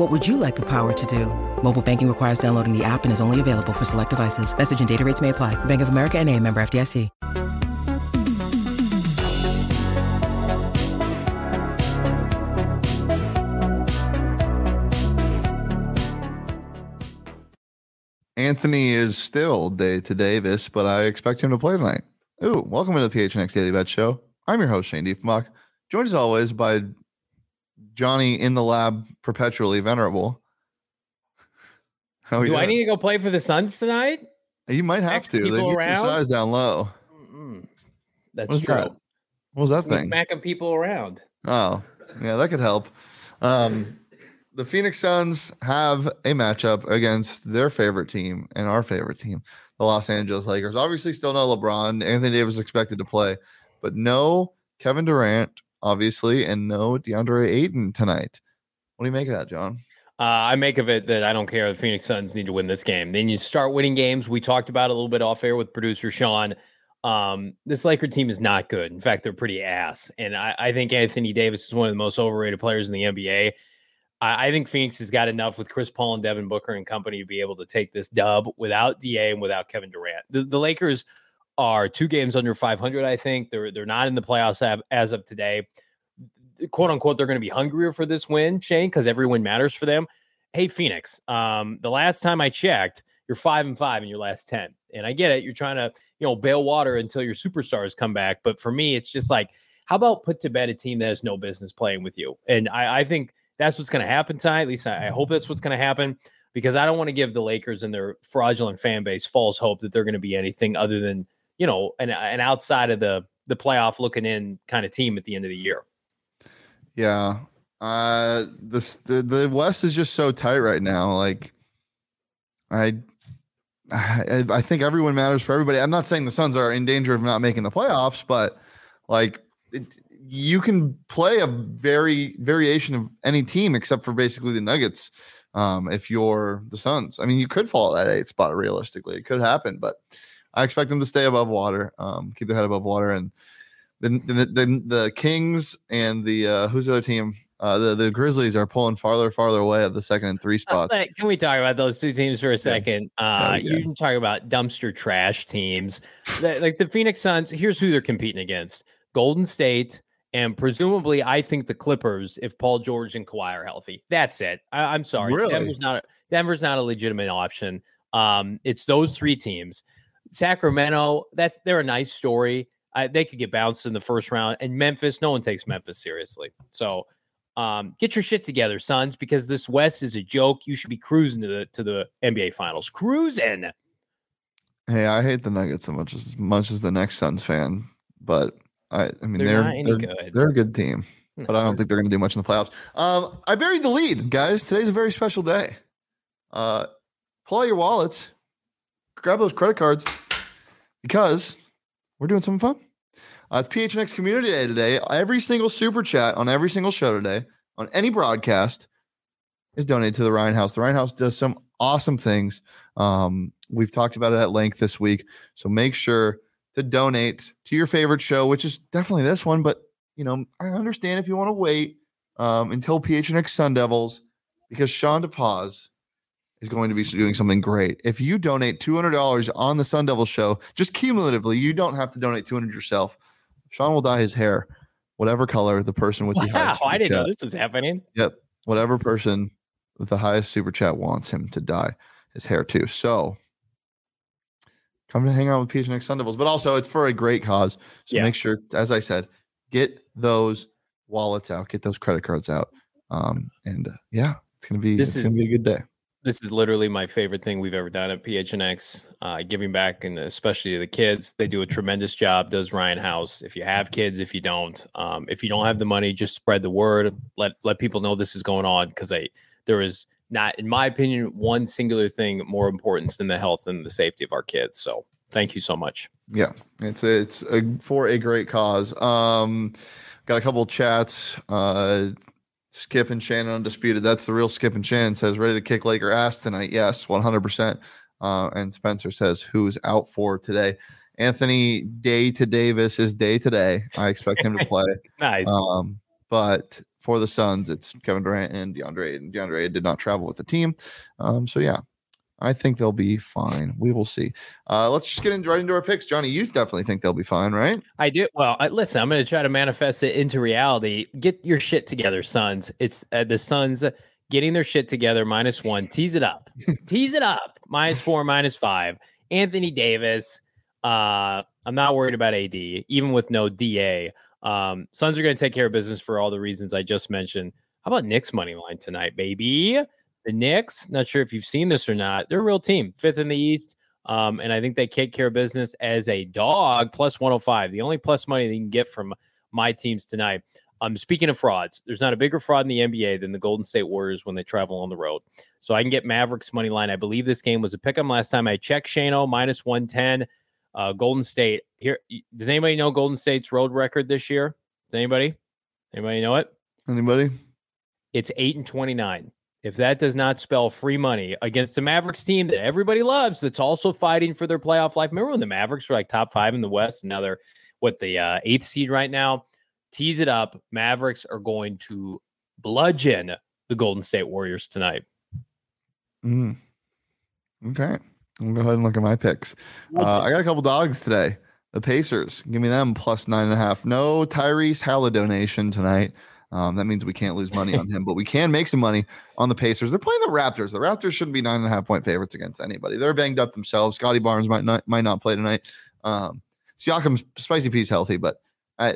What would you like the power to do? Mobile banking requires downloading the app and is only available for select devices. Message and data rates may apply. Bank of America and a member FDIC. Anthony is still day to Davis, but I expect him to play tonight. Ooh, welcome to the PHNX Daily Bet Show. I'm your host, Shane Diefenbach, joined as always by Johnny in the lab, perpetually venerable. How Do I need to go play for the Suns tonight? You might have to. They need around? some size down low. Mm-mm. That's true. That? What was that thing? Smacking people around. Oh, yeah, that could help. Um, the Phoenix Suns have a matchup against their favorite team and our favorite team, the Los Angeles Lakers. Obviously, still no LeBron. Anthony Davis expected to play, but no Kevin Durant, obviously, and no DeAndre Ayton tonight. What do you make of that, John? Uh, I make of it that I don't care. The Phoenix Suns need to win this game. Then you start winning games. We talked about a little bit off air with producer Sean. Um, this Laker team is not good. In fact, they're pretty ass. And I, I think Anthony Davis is one of the most overrated players in the NBA. I, I, think Phoenix has got enough with Chris Paul and Devin Booker and company to be able to take this dub without Da and without Kevin Durant. The, the Lakers are two games under 500. I think they're they're not in the playoffs as of today. "Quote unquote," they're going to be hungrier for this win, Shane, because every win matters for them. Hey, Phoenix, um, the last time I checked, you're five and five in your last ten, and I get it. You're trying to you know bail water until your superstars come back, but for me, it's just like, how about put to bed a team that has no business playing with you? And I, I think that's what's going to happen tonight. At least I, I hope that's what's going to happen because I don't want to give the Lakers and their fraudulent fan base false hope that they're going to be anything other than you know an, an outside of the the playoff looking in kind of team at the end of the year. Yeah, uh, this the the West is just so tight right now. Like, I. I, I think everyone matters for everybody. I'm not saying the Suns are in danger of not making the playoffs, but like it, you can play a very variation of any team except for basically the Nuggets. Um, if you're the Suns, I mean, you could fall at that eight spot realistically. It could happen, but I expect them to stay above water, um, keep their head above water, and the the the, the Kings and the uh, who's the other team? Uh, the the Grizzlies are pulling farther farther away at the second and three spots. Uh, can we talk about those two teams for a second? Uh, yeah. You can talk about dumpster trash teams, like the Phoenix Suns. Here's who they're competing against: Golden State, and presumably, I think the Clippers, if Paul George and Kawhi are healthy, that's it. I, am sorry, really? Denver's not a, Denver's not a legitimate option. Um, it's those three teams. Sacramento, that's they're a nice story. I, they could get bounced in the first round, and Memphis, no one takes Memphis seriously. So, um, get your shit together, Suns, because this West is a joke. You should be cruising to the to the NBA Finals, cruising. Hey, I hate the Nuggets so much as as much as the next Suns fan, but I, I mean, they're they're, they're, they're, a good team, but I don't think they're going to do much in the playoffs. Um, I buried the lead, guys. Today's a very special day. Uh, pull out your wallets, grab those credit cards, because we're doing something fun. Uh, it's PHNX Community Day today. Every single super chat on every single show today, on any broadcast, is donated to the Ryan House. The Ryan House does some awesome things. Um, we've talked about it at length this week, so make sure to donate to your favorite show, which is definitely this one. But you know, I understand if you want to wait um, until PHNX Sun Devils, because Sean DePaz is going to be doing something great. If you donate two hundred dollars on the Sun Devil show, just cumulatively, you don't have to donate two hundred yourself. Sean will dye his hair whatever color the person with the highest. wow. I didn't chat. know this was happening. Yep, whatever person with the highest super chat wants him to dye his hair too. So come to hang out with PHNX Sun Devils. But also, it's for a great cause. So yeah. make sure, as I said, get those wallets out, get those credit cards out. Um, and uh, yeah, it's gonna be this it's is, gonna be a good day. This is literally my favorite thing we've ever done at PHNX, uh, giving back and especially to the kids. They do a tremendous job. Does Ryan House? If you have kids, if you don't, um, if you don't have the money, just spread the word. Let let people know this is going on because I there is not, in my opinion, one singular thing more importance than the health and the safety of our kids. So thank you so much. Yeah, it's it's a, for a great cause. Um, got a couple chats. Uh, Skip and Shannon undisputed. That's the real Skip and Shannon says ready to kick Laker ass tonight. Yes, one hundred percent. Uh, and Spencer says who's out for today. Anthony Day to Davis is day today. I expect him to play. nice. Um, but for the Suns, it's Kevin Durant and DeAndre. And DeAndre did not travel with the team. Um, so yeah, I think they'll be fine. We will see. Uh, let's just get in, right into our picks. Johnny, you definitely think they'll be fine, right? I do. Well, I, listen, I'm going to try to manifest it into reality. Get your shit together, Suns. It's uh, the Suns getting their shit together. Minus one. Tease it up. Tease it up. Minus four. Minus five. Anthony Davis. Uh, I'm not worried about AD, even with no DA. Um, Suns are going to take care of business for all the reasons I just mentioned. How about Knicks money line tonight, baby? The Knicks, not sure if you've seen this or not. They're a real team, fifth in the East. Um, and I think they take care of business as a dog, plus 105. The only plus money they can get from my teams tonight. Um, speaking of frauds, there's not a bigger fraud in the NBA than the Golden State Warriors when they travel on the road. So I can get Mavericks money line. I believe this game was a pick 'em last time I checked. Shano minus 110. Uh, Golden State here. Does anybody know Golden State's road record this year? Does anybody? Anybody know it? Anybody? It's eight and twenty nine. If that does not spell free money against the Mavericks team that everybody loves, that's also fighting for their playoff life. Remember when the Mavericks were like top five in the West, and now they're what the uh, eighth seed right now. Tease it up. Mavericks are going to bludgeon the Golden State Warriors tonight. Mm. Okay. I'll go ahead and look at my picks. Uh, I got a couple dogs today. The Pacers, give me them plus nine and a half. No Tyrese Haliburton tonight. Um, that means we can't lose money on him, but we can make some money on the Pacers. They're playing the Raptors. The Raptors shouldn't be nine and a half point favorites against anybody. They're banged up themselves. Scottie Barnes might not might not play tonight. Um, Siakam's spicy piece healthy, but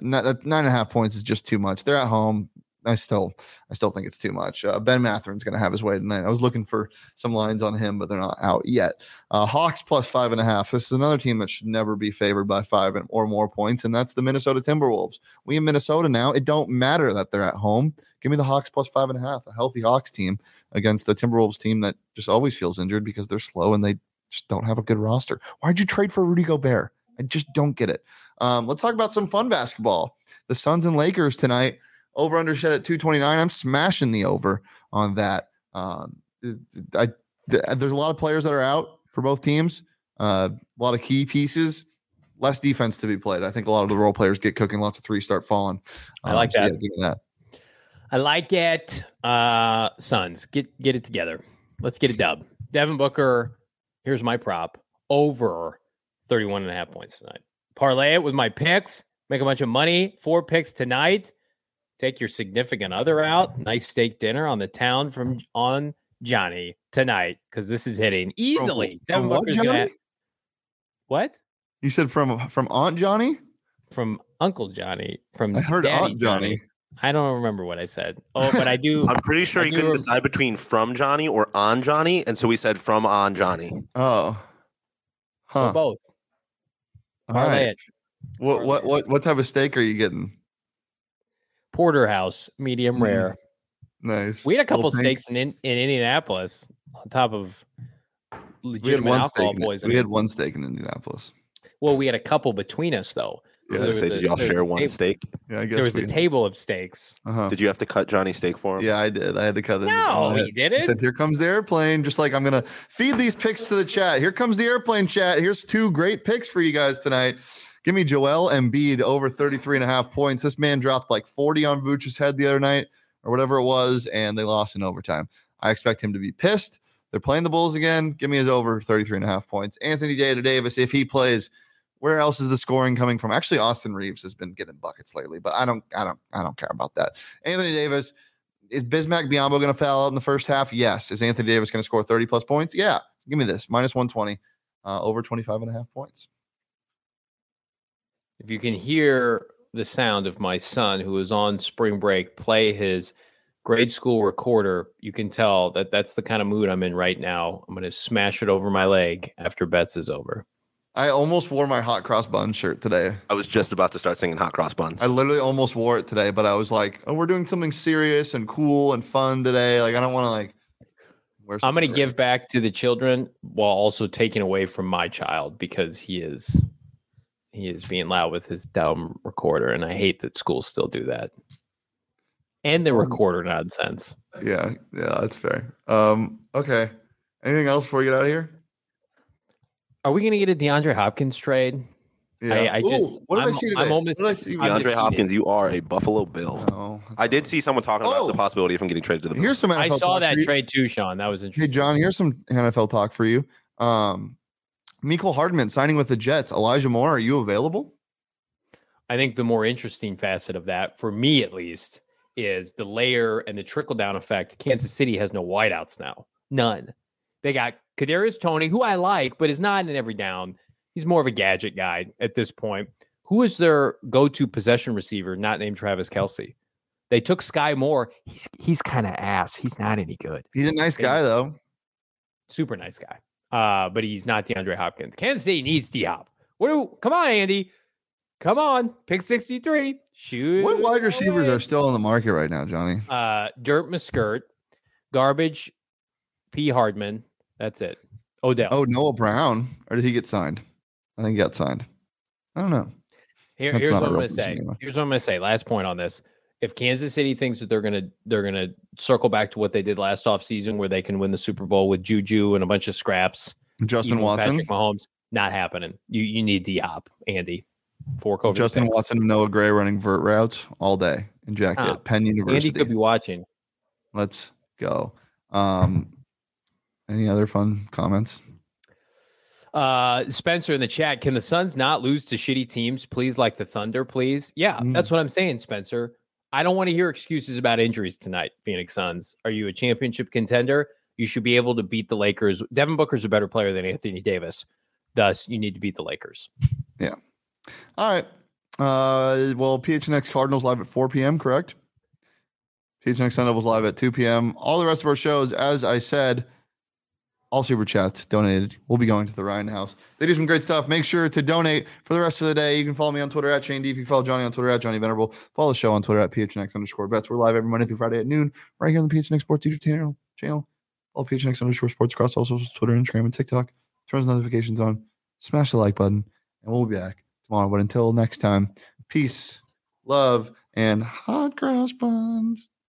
nine and a half points is just too much. They're at home. I still, I still think it's too much. Uh, ben Mathurin's going to have his way tonight. I was looking for some lines on him, but they're not out yet. Uh, Hawks plus five and a half. This is another team that should never be favored by five or more points, and that's the Minnesota Timberwolves. We in Minnesota now. It don't matter that they're at home. Give me the Hawks plus five and a half. A healthy Hawks team against the Timberwolves team that just always feels injured because they're slow and they just don't have a good roster. Why'd you trade for Rudy Gobert? I just don't get it. Um, let's talk about some fun basketball. The Suns and Lakers tonight. Over under set at 229. I'm smashing the over on that. Um, I, there's a lot of players that are out for both teams. Uh, a lot of key pieces. Less defense to be played. I think a lot of the role players get cooking. Lots of three start falling. Um, I like so that. Yeah, give me that. I like it. Uh, Suns, get get it together. Let's get a dub. Devin Booker. Here's my prop over 31 and a half points tonight. Parlay it with my picks. Make a bunch of money. Four picks tonight. Take your significant other out. Nice steak dinner on the town from on Johnny tonight because this is hitting easily. From, from what, gonna, what? You said from from Aunt Johnny? From Uncle Johnny. From I heard Daddy Aunt Johnny. Johnny. I don't remember what I said. Oh, but I do. I'm pretty sure you couldn't decide between from Johnny or on Johnny, and so we said from on Johnny. Oh, huh. So both. All right. What what what what type of steak are you getting? Porterhouse, medium mm. rare. Nice. We had a couple steaks in, in Indianapolis on top of legitimate alcohol poisoning. We had one steak in Indianapolis. Well, we had a couple between us though. Yeah, so say, a, did y'all share one table. steak? Yeah, I guess there was a table of steaks. Uh-huh. Did you have to cut Johnny steak for him? Yeah, I did. I had to cut it. No, he did it. Said, "Here comes the airplane." Just like I'm gonna feed these picks to the chat. Here comes the airplane chat. Here's two great picks for you guys tonight. Give me Joel Embiid over 33 and a half points. This man dropped like 40 on Vooch's head the other night or whatever it was, and they lost in overtime. I expect him to be pissed. They're playing the Bulls again. Give me his over 33 and a half points. Anthony Data Davis, if he plays, where else is the scoring coming from? Actually, Austin Reaves has been getting buckets lately, but I don't, I don't, I don't care about that. Anthony Davis, is Bismack Biyombo going to foul out in the first half? Yes. Is Anthony Davis going to score 30 plus points? Yeah. Give me this minus 120. uh, over 25 and a half points. If you can hear the sound of my son who is on spring break play his grade school recorder, you can tell that that's the kind of mood I'm in right now. I'm going to smash it over my leg after bets is over. I almost wore my hot cross bun shirt today. I was just about to start singing hot cross buns. I literally almost wore it today, but I was like, "Oh, we're doing something serious and cool and fun today. Like, I don't want to like." I'm going to give back to the children while also taking away from my child because he is he is being loud with his dumb recorder, and I hate that schools still do that. And the recorder nonsense. Yeah, yeah, that's fair. Um, okay. Anything else before we get out of here? Are we going to get a DeAndre Hopkins trade? Yeah. I, I just, what did I'm, I see today? I'm almost, what did I see? DeAndre Hopkins, you are a Buffalo Bill. Oh, I did see someone talking oh. about the oh. possibility of him getting traded to the Bills. Here's some. NFL I saw that trade too, Sean. That was interesting. Hey, John, here's some NFL talk for you. Um, Mecole Hardman signing with the Jets. Elijah Moore, are you available? I think the more interesting facet of that, for me at least, is the layer and the trickle down effect. Kansas City has no wideouts now, none. They got Kadarius Toney, who I like, but is not in every down. He's more of a gadget guy at this point. Who is their go-to possession receiver, not named Travis Kelce? They took Skyy Moore. He's he's kind of ass. He's not any good. He's a nice guy though. Super nice guy. Uh, but he's not DeAndre Hopkins. Kansas City needs D Hop. What do come on, Andy? Come on, pick 63. Shoot. What wide receivers away. are still on the market right now, Johnny? Uh Dirt Muskert, Garbage, P. Hardman, that's it. Odell. Oh, Noah Brown. Or did he get signed? I think he got signed. I don't know. Here, here's what I'm going to say. Anymore. Here's what I'm going to say. Last point on this. If Kansas City thinks that they're going to they're to circle back to what they did last offseason where they can win the Super Bowl with Juju and a bunch of scraps, Justin Watson, Patrick Mahomes, not happening. You you need the op, Andy. Fork over Justin Watson and Noah Gray running vert routes all day in Jack ah, Penn University. Andy could be watching. Let's go. Um, any other fun comments? Uh, Spencer in the chat, can the Suns not lose to shitty teams, please, like the Thunder, please? Yeah, mm. that's what I'm saying, Spencer. I don't want to hear excuses about injuries tonight, Phoenix Suns. Are you a championship contender? You should be able to beat the Lakers. Devin Booker's a better player than Anthony Davis. Thus, you need to beat the Lakers. Yeah. All right. Uh, well, PHNX Cardinals live at 4 p.m., correct? PHNX Sun Devils live at 2 p.m. All the rest of our shows, as I said, all super chats donated will be going to the Ryan House. They do some great stuff. Make sure to donate for the rest of the day. You can follow me on Twitter at Shane D. If you follow Johnny on Twitter at Johnny Venerable, follow the show on Twitter at PHNX underscore bets. We're live every Monday through Friday at noon, right here on the PHNX Sports YouTube channel. channel. Follow PHNX underscore sports across all socials, Twitter, Instagram, and TikTok. Turn those notifications on. Smash the like button, and we'll be back tomorrow. But until next time, peace, love, and hot cross buns.